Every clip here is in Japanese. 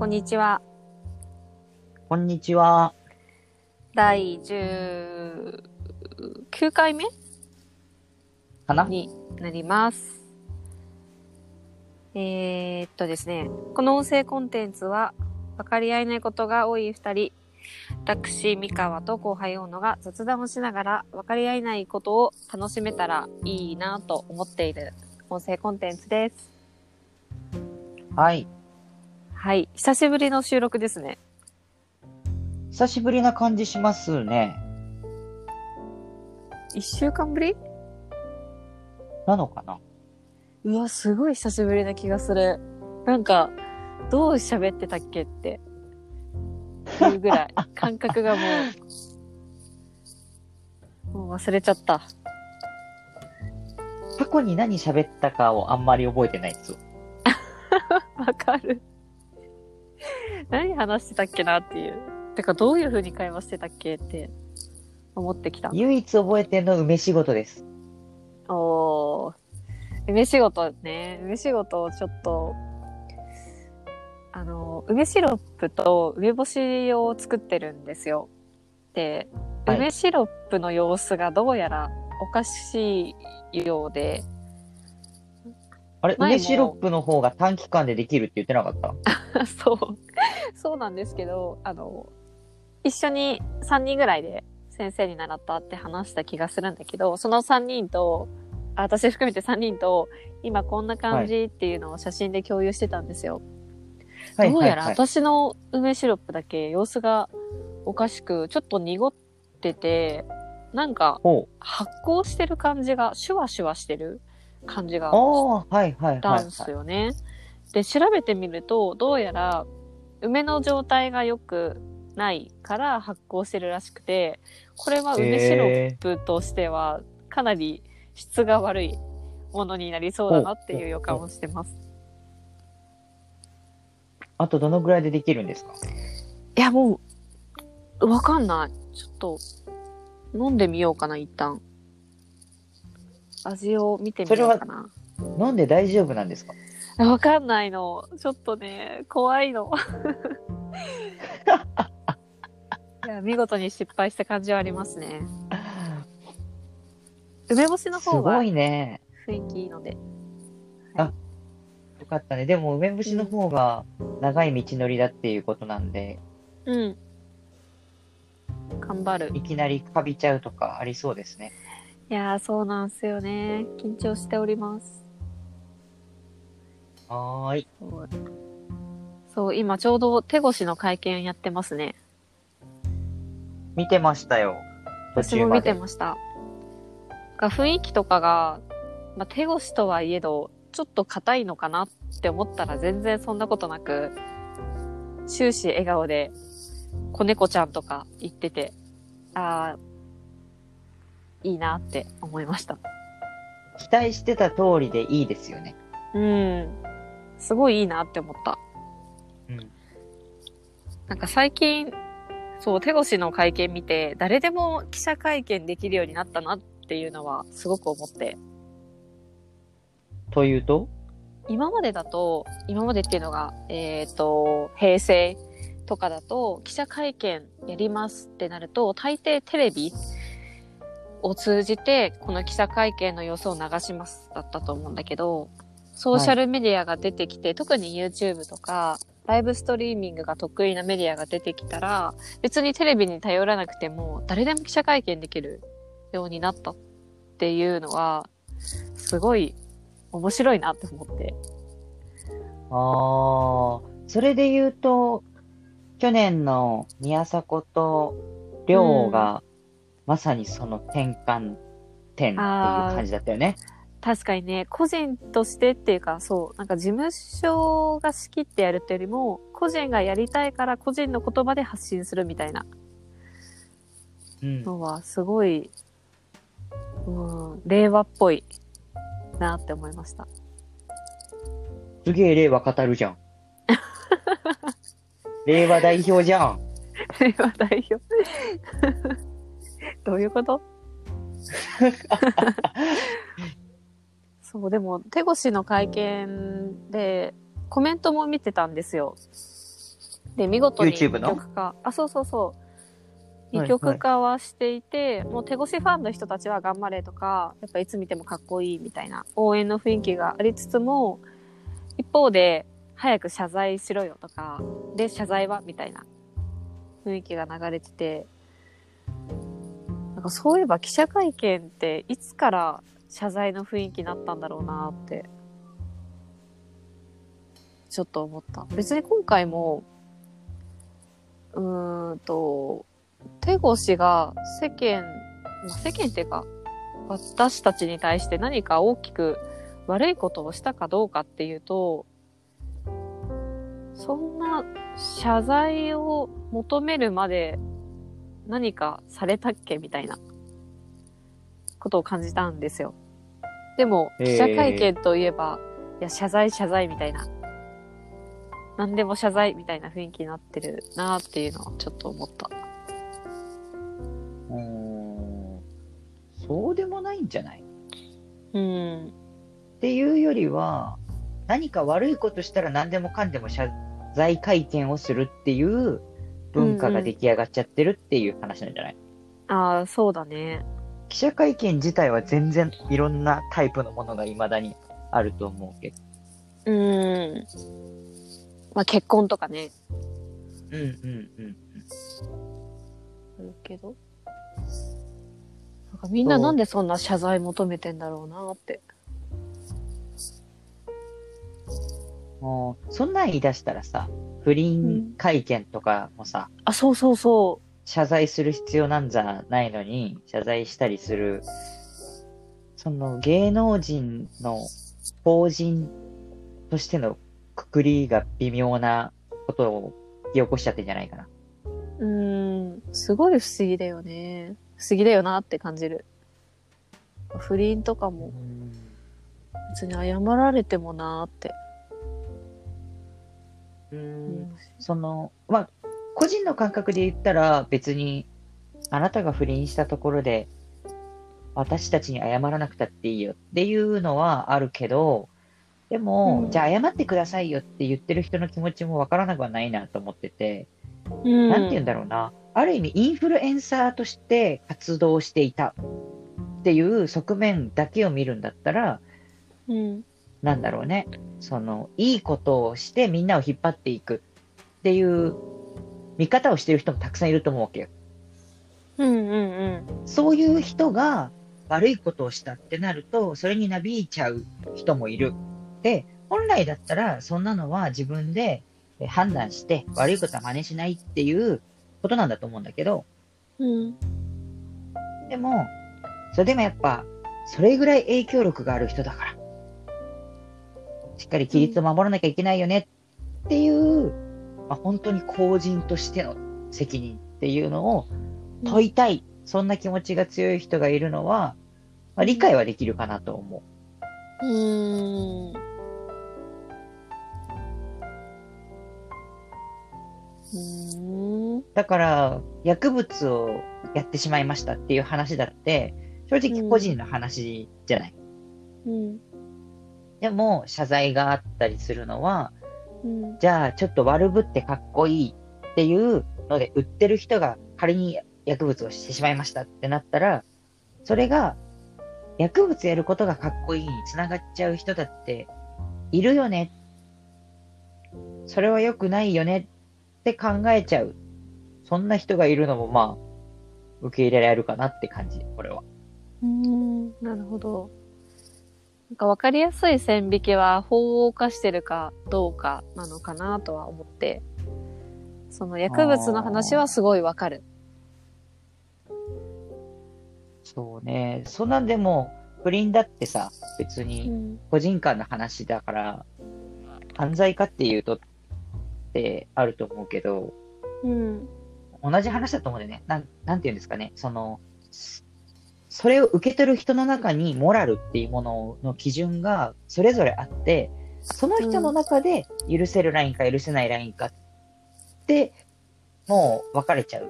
こんにちは。こんにちは。第19回目？かな？になります。えー、っとですね、この音声コンテンツは分かり合えないことが多い二人、私、三河と後輩大野が雑談をしながら分かり合えないことを楽しめたらいいなと思っている音声コンテンツです。はい。はい。久しぶりの収録ですね。久しぶりな感じしますね。一週間ぶり？なのかな？うわ、すごい久しぶりな気がする。なんか、どう喋ってたっけって。いうぐらい、感覚がもう、もう忘れちゃった。過去に何喋ったかをあんまり覚えてないですよ。わかる。何話してたっけなっていう。てか、どういう風に会話してたっけって思ってきた。唯一覚えてるの梅仕事です。おー。梅仕事ね。梅仕事をちょっと、あの、梅シロップと梅干しを作ってるんですよ。で、はい梅シロップの様子がどうやらおかしいようで、あれ、梅シロップの方が短期間でできるって言ってなかった？そう、そうなんですけど、あの、一緒に3人ぐらいで先生に習ったって話した気がするんだけど、その3人と、あ私含めて3人と、今こんな感じっていうのを写真で共有してたんですよ。はい。どうやら私の梅シロップだけ様子がおかしく、ちょっと濁ってて、なんか。発酵してる感じが、シュワシュワしてる感じがああ、はいはいはい、たんはい。すよね。で、調べてみると、どうやら梅の状態が良くないから発酵してるらしくて、これは梅シロップとしてはかなり質が悪いものになりそうだなっていう予感をしてます。あとどのぐらいでできるんですか？いや、もう、わかんない。ちょっと、飲んでみようかな、一旦。味を見てみようかな。飲んで大丈夫なんですか？わかんないの。ちょっとね、怖いの。いや見事に失敗した感じはありますね。梅干しのす方がごいね。雰囲気いいので。よかったね。でも梅干しの方が長い道のりだっていうことなんで、うん。頑張る。いきなりカビちゃうとかありそうですね。いやー、そうなんすよね。緊張しております。はーい。そう今ちょうど手越しの会見やってますね。見てましたよ。途私も見。てました。が雰囲気とかが、まあ、手越しとはいえど、ちょっと硬いのかなって思ったら全然そんなことなく、終始笑顔で、子猫ちゃんとか言ってて、ああ、いいなって思いました。期待してた通りでいいですよね。うん。すごいいいなって思った。うん。なんか最近、そう、手越しの会見見て、誰でも記者会見できるようになったなっていうのはすごく思って。というと？今までだと、今までっていうのが、えっ、と、平成とかだと、記者会見やりますってなると、大抵テレビを通じて、この記者会見の様子を流しますだったと思うんだけど、ソーシャルメディアが出てきて、特に YouTube とか、ライブストリーミングが得意なメディアが出てきたら、別にテレビに頼らなくても、誰でも記者会見できるようになったっていうのは、すごい面白いなって思って。ああ、それで言うと、去年の宮迫と亮が、まさにその転換点っていう感じだったよね。確かにね、個人としてっていうか、そう、なんか事務所が仕切ってやるっていうよりも、個人がやりたいから個人の言葉で発信するみたいなうん。のは、すごい、うん、令和っぽいなって思いました。すげえ令和語るじゃん。令和代表じゃん。令和代表。どういうこと？そう、でも、手越しの会見で、コメントも見てたんですよ。で、見事に YouTube の？二極化。あ、そうそうそう。はい二極化はしていて、もう手越しファンの人たちは頑張れとか、やっぱいつ見てもかっこいいみたいな応援の雰囲気がありつつも、一方で、早く謝罪しろよとか、で、謝罪はみたいな雰囲気が流れてて、なんかそういえば記者会見っていつから謝罪の雰囲気になったんだろうなって、ちょっと思った。別に今回も、うーんと、手越が世間、世間っていうか、私たちに対して何か大きく悪いことをしたかどうかっていうと、そんな謝罪を求めるまで何かされたっけみたいなことを感じたんですよ。でも、記者会見といえば、いや、謝罪謝罪みたいな。何でも謝罪みたいな雰囲気になってるなっていうのはちょっと思った。うーんそうでもないんじゃない？うん。っていうよりは、何か悪いことしたら何でもかんでも謝罪会見をするっていう文化が出来上がっちゃってるっていう話なんじゃない、ああ、そうだね。記者会見自体は全然いろんなタイプのものが未だにあると思うけど。うん。まあ結婚とかね。うんうんうん。あるけど。なんかみんななんでそんな謝罪求めてんだろうなって。もう、そんなん言い出したらさ、不倫会見とかもさ、あ、そうそうそ謝罪する必要なんじゃないのに、謝罪したりする、その芸能人の法人としてのくくりが微妙なことを引き起こしちゃってんじゃないかな。う。うん。すごい不思議だよね。不思議だよなって感じる。不倫とかも別に謝られてもなーって。ううんん。その、まあ、個人の感覚で言ったら別に、あなたが不倫したところで、私たちに謝らなくたっていいよっていうのはあるけど、でも、うんじゃあ謝ってくださいよって言ってる人の気持ちもわからなくはないなと思ってて、うん。なんて言うんだろうな。ある意味、インフルエンサーとして活動していたっていう側面だけを見るんだったら、うん。なんだろうね。その、いいことをしてみんなを引っ張っていくっていう見方をしてる人もたくさんいると思うわけよ。うんうんうん。そういう人が悪いことをしたってなると、それになびいちゃう人もいる。で、本来だったらそんなのは自分でえ判断して悪いことは真似しないっていうことなんだと思うんだけど、うん。でも、それでもやっぱ、それぐらい影響力がある人だから、しっかり規律を守らなきゃいけないよねっていう、まあ、本当に公人としての責任っていうのを問いたい、そんな気持ちが強い人がいるのは、まあ、理解はできるかなと思う。うん。うん。だから、薬物をやってしまいましたっていう話だって、正直個人の話じゃない。うん。でも、謝罪があったりするのは、うん。じゃあ、ちょっと悪ぶってかっこいいっていうので、売ってる人が仮に薬物をしてしまいましたってなったら、それが、薬物やることがかっこいいにつながっちゃう人だって、いるよね。それは良くないよねって考えちゃう。そんな人がいるのも、まあ、受け入れられるかなって感じ、これは。うん。なるほど。なんか分かりやすい線引きは法を犯してるかどうかなのかなとは思って、その薬物の話はすごいわかる。そうね。そんなんでも、不倫だってさ、別うに、ん。個人間の話だから、犯罪かっていうとってあると思うけど、うん。同じ話だと思うんだよね。なん、なんて言うんですかね。その、そそれを受け取る人の中にモラルっていうものの基準がそれぞれあって、その人の中で許せるラインか許せないラインかって、もう分かれちゃう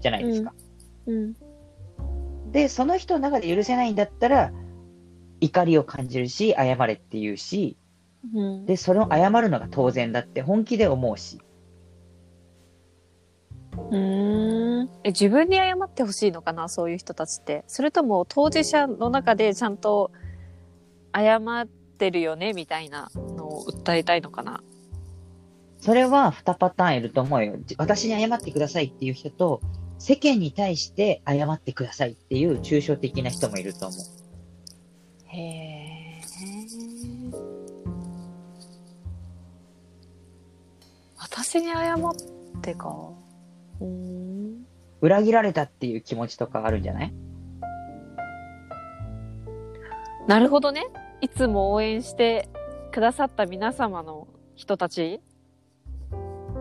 じゃないですか。うん。で、その人の中で許せないんだったら、怒りを感じるし、謝れって言うし、うん。で、それを謝るのが当然だって本気で思うし。うーん。え、自分に謝ってほしいのかなそういう人たちって。それとも当事者の中でちゃんと謝ってるよねみたいなのを訴えたいのかなそれは2パターンいると思うよ。じ私に謝ってくださいっていう人と、世間に対して謝ってくださいっていう抽象的な人もいると思う。へえ。私に謝ってか。うーん。裏切られたっていう気持ちとかあるんじゃない？なるほどね。いつも応援してくださった皆様の人たち？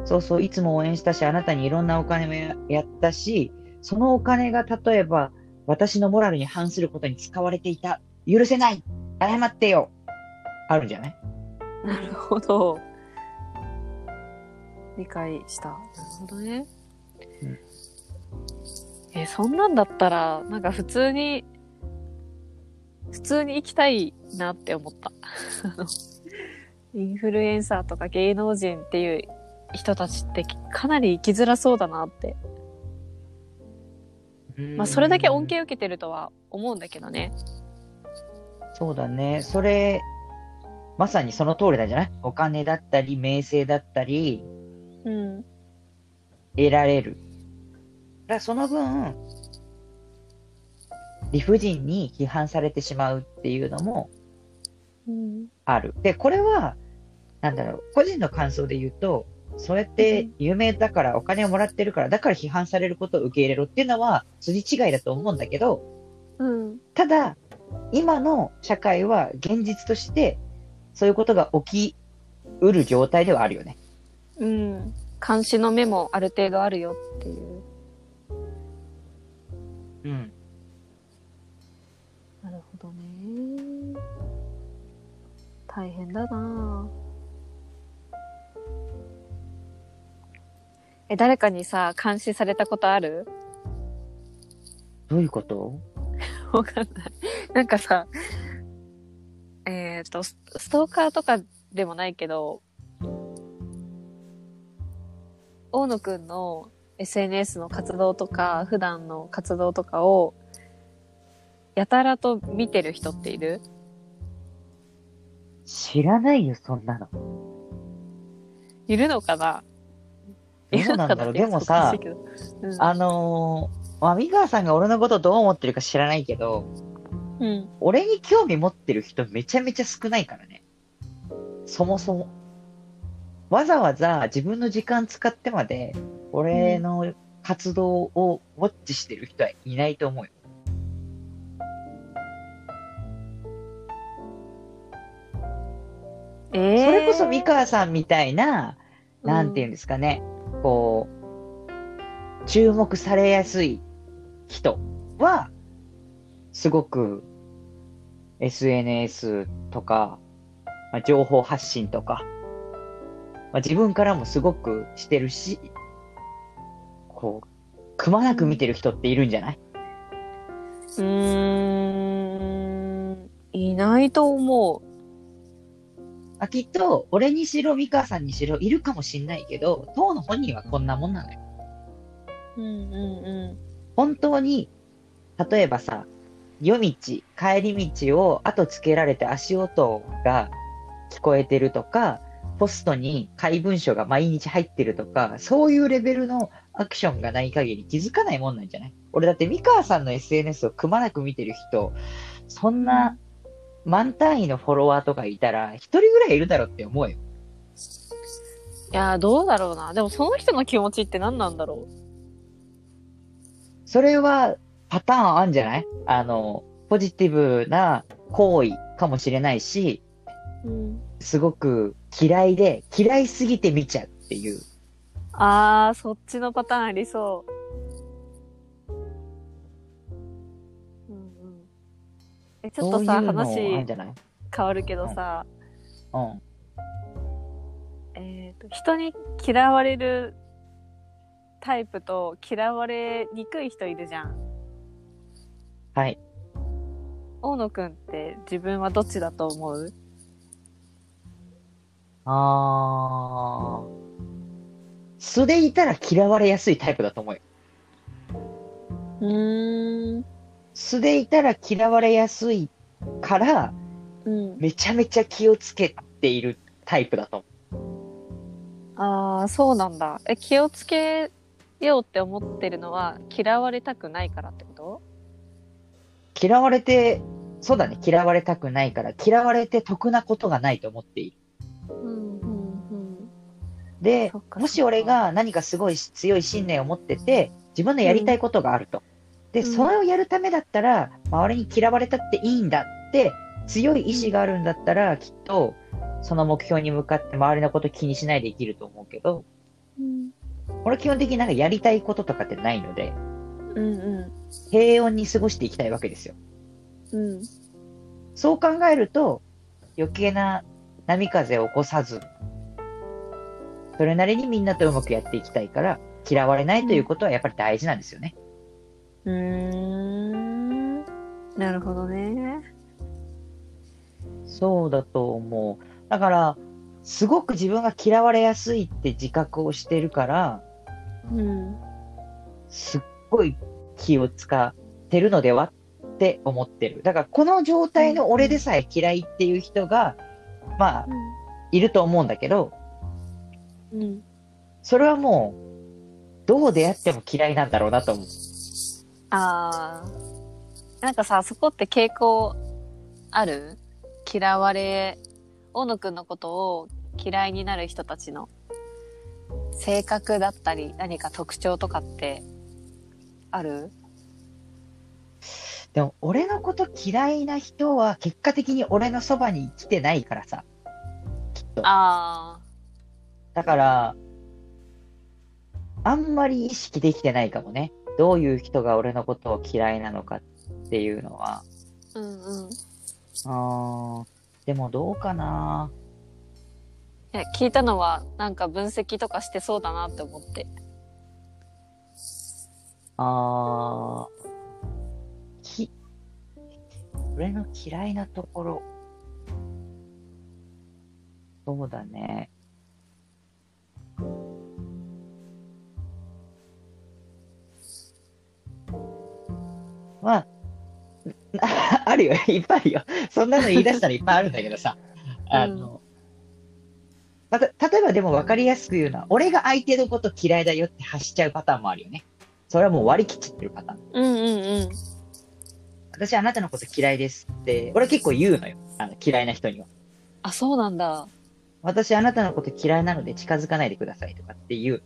そうそう、いつも応援したし、あなたにいろんなお金もややったし、そのお金が例えば私のモラルに反することに使われていた。許せない謝ってよあるんじゃない？なるほど。理解した。なるほどね。うんえ、そんなんだったら、なんか普通に、普通に生きたいなって思った。インフルエンサーとか芸能人っていう人たちってかなり生きづらそうだなって。まあそれだけ恩恵を受けてるとは思うんだけどね。そうだね。それ、まさにその通りなんじゃない？お金だったり、名声だったり、うん。得られる。だからその分、理不尽に批判されてしまうっていうのもうん。ある。で、これは、なんだろう、個人の感想で言うと、そうやって有名だからお金をもらってるから、だから批判されることを受け入れろっていうのは筋違いだと思うんだけど、うん。ただ、今の社会は現実として、そういうことが起きうる状態ではあるよね。うん。監視の目もある程度あるよっていう。うん。なるほどね。大変だなえ、誰かにさ、監視されたことある？どういうこと？わかんない。なんかさ、えっ、と、スストーカーとかでもないけど、大野くんの SNS の活動とか、普段の活動とかを、やたらと見てる人っている？知らないよ、そんなの。いるのかな？どうなんだろう？でもさ、いるのかな？っていうとおかしいけどあのー、まあ、三川さんが俺のことどう思ってるか知らないけど、うん。うん。俺に興味持ってる人めちゃめちゃ少ないからね。そもそも。わざわざ自分の時間使ってまで、俺の活動をウォッチしてる人はいないと思うよ。ええそれこそ三川さんみたいな、なんていうんですかね、こう、注目されやすい人は、すごく SNS とか、まあ、情報発信とか、まあ、自分からもすごくしてるし、こう、くまなく見てる人っているんじゃない？うーん。いないと思あきっと、俺にしろ、三川さんにしろ、いるかもしんないけど、当の本人はこんなもんなのよ。う。うんうん本当に、例えばさ、夜道、帰り道を後つけられて足音が聞こえてるとか、ポストに怪文書が毎日入ってるとか、そういうレベルのアクションがない限り気づかないもんなんじゃない？俺だって三河さんの SNS をくまなく見てる人、そんな万単位のフォロワーとかいたら、一人ぐらいいるだろうって思うよ。いやー、どうだろうな。でもその人の気持ちって何なんだろそれはパターンあるんじゃない？あの、ポジティブな行為かもしれないし、う。うん。すごく嫌いで、嫌いすぎて見ちゃうっていう。あー、そっちのパターンありそう。うんうん。え、ちょっとさ、そういうのある話んじゃない？変わるけどさ、うん。えっ、と、人に嫌われるタイプと嫌われにくい人いるじゃん。はい。大野くんって自分はどっちだと思う？素でいたら嫌われやすいタイプだと思うよ。うーん。素でいたら嫌われやすいから、うん。めちゃめちゃ気をつけているタイプだと思う。ああ、そうなんだ。え、気をつけようって思ってるのは嫌われたくないからってこと？嫌われて、そうだね、嫌われたくないから、嫌われて得なことがないと思っている。でもし俺が何かすごい強い信念を持ってて、自分のやりたいことがあると。で、うんそれをやるためだったら、周りに嫌われたっていいんだって、強い意志があるんだったら、きっと、その目標に向かって周りのこと気にしないで生きると思うけど、うん。俺基本的になんかやりたいこととかってないので、うん、う平穏に過ごしていきたいわけですよ。ん。うん。そう考えると、余計な波風を起こさず、それなりにみんなとうまくやっていきたいから、嫌われないということはやっぱり大事なんですよね。うーん。なるほどね。そうだと思う。だから、すごく自分が嫌われやすいって自覚をしてるから、うん。すっごい気を使ってるのではって思ってる。だから、この状態の俺でさえ嫌いっていう人が、まあ、いると思うんだけど、うん。それはもう、どう出会っても嫌いなんだろうなと思う。ああ。なんかさ、そこって傾向ある？嫌われ、大野くんのことを嫌いになる人たちの性格だったり何か特徴とかってある？でも、俺のこと嫌いな人は結果的に俺のそばに来てないからさ。きっと。あだから、あんまり意識できてないかもね。どういう人が俺のことを嫌いなのかっていうのは。あ。うんうん。あーでもどうかな。いや、聞いたのはなんか分析とかしてそうだなって思って。あーき、俺の嫌いなところ。そうだね。まあ、あるよ。いっぱいあるよ。そんなの言い出したらいっぱいあるんだけどさ。あの、また、例えばでも分かりやすく言うのは、俺が相手のこと嫌いだよって発しちゃうパターンもあるよね。それはもう割り切ってるパターン。うんうんうん。私あなたのこと嫌いですって、俺結構言うのよ。あの嫌いな人には。あ、そうなんだ。私あなたのこと嫌いなので近づかないでくださいとかって言う。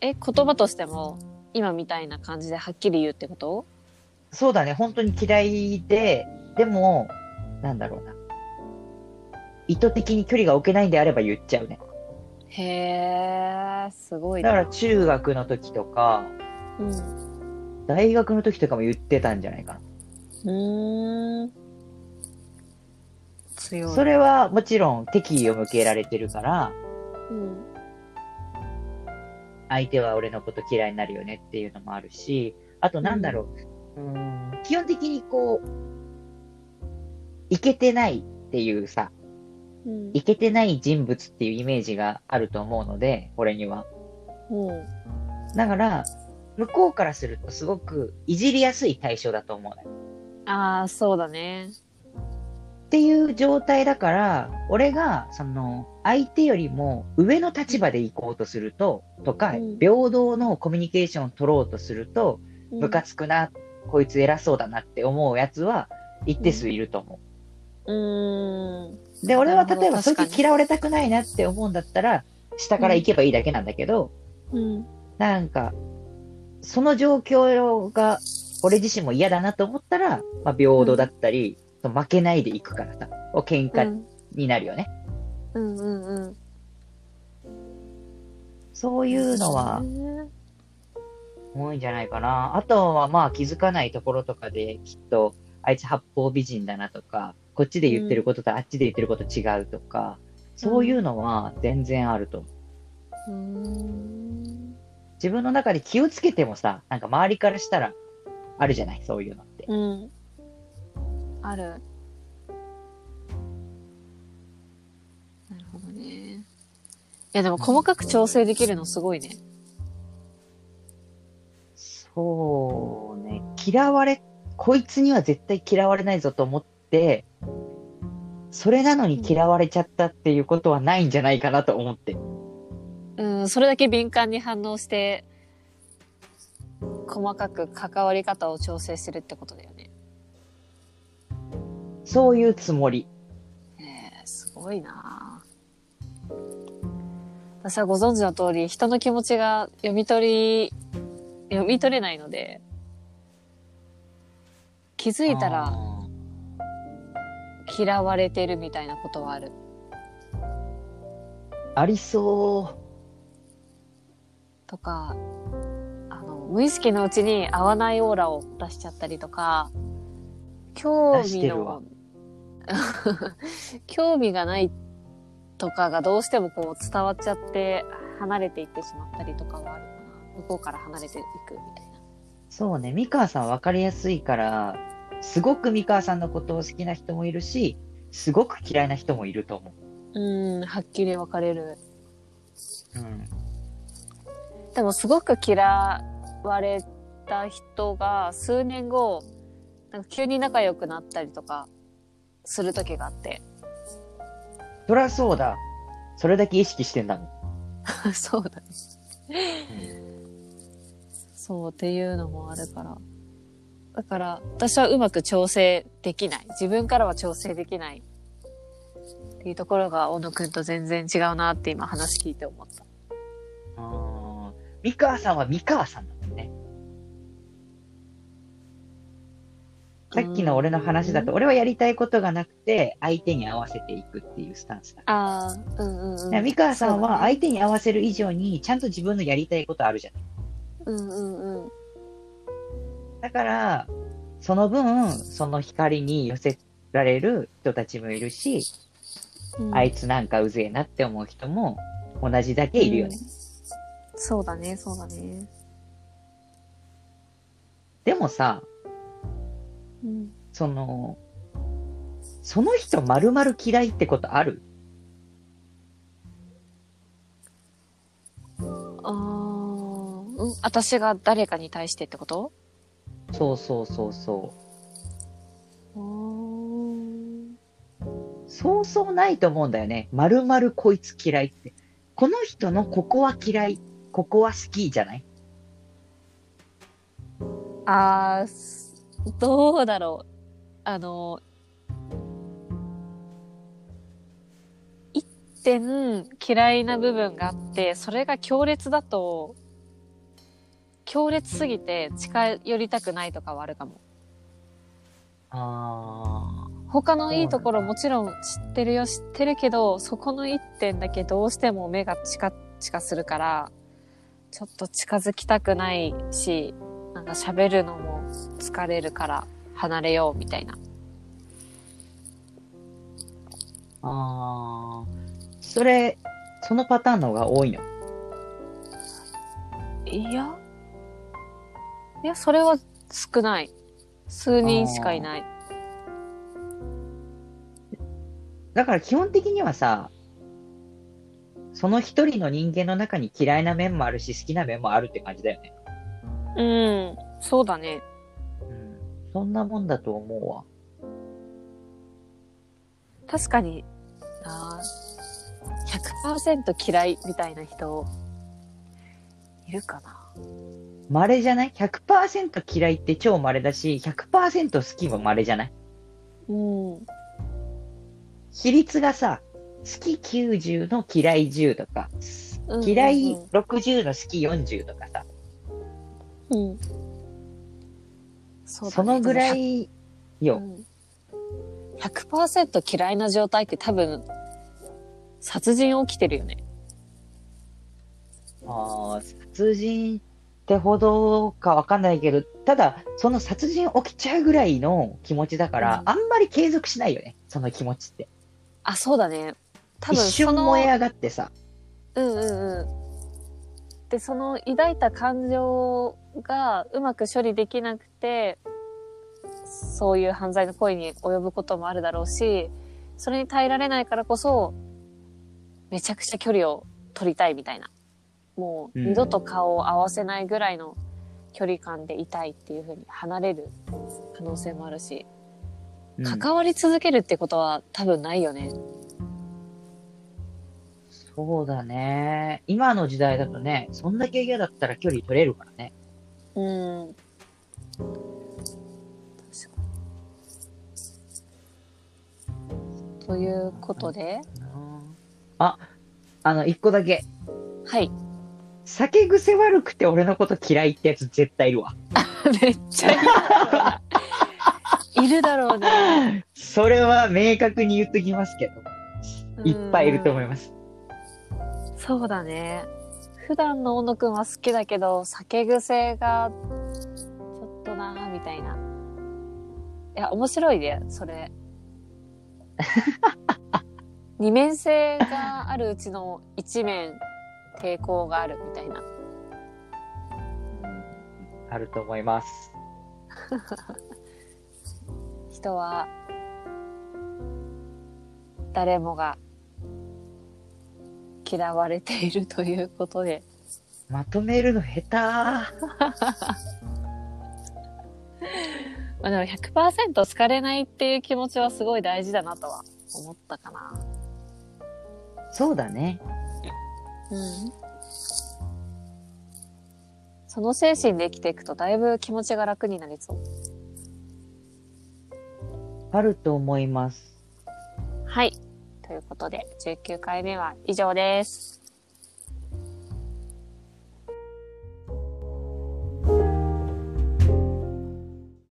え、言葉としても今みたいな感じではっきり言うってこと？そうだね、本当に嫌いで、でも、なんだろうな。意図的に距離が置けないんであれば言っちゃうね。へえ、すごいな。だから中学の時とか、うん。大学の時とかも言ってたんじゃないかな。うーん。強い。それはもちろん敵意を向けられてるから、うん。相手は俺のこと嫌いになるよねっていうのもあるし、あとなんだろう、うーん、基本的にこう、いけてないっていうさ、うん。いけてない人物っていうイメージがあると思うので、俺には。うん。だから、向こうからするとすごくいじりやすい対象だと思う。ああ、そうだね。っていう状態だから、俺が、その、相手よりも上の立場で行こうとすると、とか、うん平等のコミュニケーションを取ろうとすると、うんムカつくな、こいつ偉そうだなって思うやつは、一定数いると思うーん。う。で、俺は例えば、そいつ嫌われたくないなって思うんだったら、下から行けばいいだけなんだけど、うん。なんか、その状況が、俺自身も嫌だなと思ったら、まあ、平等だったり、負けないでいくからさ、お喧嘩うんになるよね。うんうんうん。そういうのは多いんじゃないかな。あとはまあ気づかないところとかで、きっと、あいつ八方美人だなとか、こっちで言ってることとあっちで言ってること違うとか、そういうのは全然あると思う。うーん。自分の中で気をつけてもさ、なんか周りからしたら、あるじゃないそういうのって。うん。ある。なるほどね。や、でも細かく調整できるのすごいね。そうね。嫌われ、こいつには絶対嫌われないぞと思って、それなのに嫌われちゃったっていうことはないんじゃないかなと思って。うん、それだけ敏感に反応して、細かく関わり方を調整するってことだよね。そういうつもり。えー、すごいなぁ私はご存知の通り、人の気持ちが読み取り、読み取れないので、気づいたらあ嫌われてるみたいなことはある。ーありそとか、あの、無意識のうちに合わないオーラを出しちゃったりとか、興味の、興味がないとかがどうしてもこう伝わっちゃって離れていってしまったりとかはあるかな。向こうから離れていくみたいな。う。そうね。三河さん分かりやすいから、すごく三河さんのことを好きな人もいるし、すごく嫌いな人もいると思うん、はっきり分かれる。う。うん。でもすごく嫌われた人が数年後、なんか急に仲良くなったりとかする時があって。そりゃそうだ。それだけ意識してんだもん。そうだね。そうっていうのもあるから。だから、私はうまく調整できない。自分からは調整できない。っていうところが、小野くんと全然違うなって今話聞いて思った。あー三河さんは三河さんださっきの俺の話だと、俺はやりたいことがなくて、相手に合わせていくっていうスタンスだ。ああ、うんうんうん。で三河さんは相手に合わせる以上に、ちゃんと自分のやりたいことあるじゃない。うんうんうん。だから、その分、その光に寄せられる人たちもいるし、うんあいつなんかうぜえなって思う人も同じだけいるよね。そうだね、そうだね。でもさ、うん。その、その人丸々嫌いってことある？ああ、うん。私が誰かに対してってこと？そうそうそうそう。そうそうないと思うんだよね。丸々こいつ嫌いって。この人のここは嫌い、ここは好きじゃない？ああ、すどうだろう。あの、一点嫌いな部分があって、それが強烈だと、強烈すぎて近寄りたくないとかはあるかも。ああ他のいいところもちろん知ってるよ、知ってるけど、そこの一点だけどうしても目がチカチカするから、ちょっと近づきたくないし、なんか喋るのも疲れるから離れようみたいな。あ。それ、そのパターンの方が多いの？いやいや、それは少ない。数人しかいない。だから基本的にはさ、その一人の人間の中に嫌いな面もあるし、好きな面もあるって感じだよね。うん、そうだね。うん。そんなもんだと思うわ。確かに、あー100%嫌いみたいな人、いるかな。稀じゃない ?100% 嫌いって超稀だし、100%好きも稀じゃない？うん。比率がさ、好き90の嫌い10とか、嫌い60の好き40とかさ、うん。そうだねそのぐらいよ。うん100%嫌いな状態って多分、殺人起きてるよね。ああ、殺人ってほどかわかんないけど、ただ、その殺人起きちゃうぐらいの気持ちだから、うんあんまり継続しないよね、その気持ちって。あ、そうだね。多一分その、瞬燃え上がってさ、うんうんうん。で、その抱いた感情がうまく処理できなくて、そういう犯罪の行為に及ぶこともあるだろうし、それに耐えられないからこそ、めちゃくちゃ距離を取りたいみたいな。もううん二度と顔を合わせないぐらいの距離感でいたいっていう風に離れる可能性もあるし、うん関わり続けるってことは多分ないよね。そうだね。今の時代だとね、そんだけ嫌だったら距離取れるからね。うん。確かに。ということで、あ、あの、一個だけ。はい。酒癖悪くて俺のこと嫌いってやつ絶対いるわ。めっちゃいるだろうな。いるだろうね。それは明確に言っときますけど、いっぱいいると思いまます。す。そうだね。普段の小野くんは好きだけど、酒癖が、みたいな。いや、面白いね、それ。二面性があるうちの一面抵抗があるみたいな。あると思います。人は誰もが嫌われているということでまとめるの下手 まあでも100%好かれないっていう気持ちはすごい大事だなとは思ったかな。そうだね。うん。その精神で生きていくとだいぶ気持ちが楽になりそう。あると思います。はい。ということで19回目は以上です。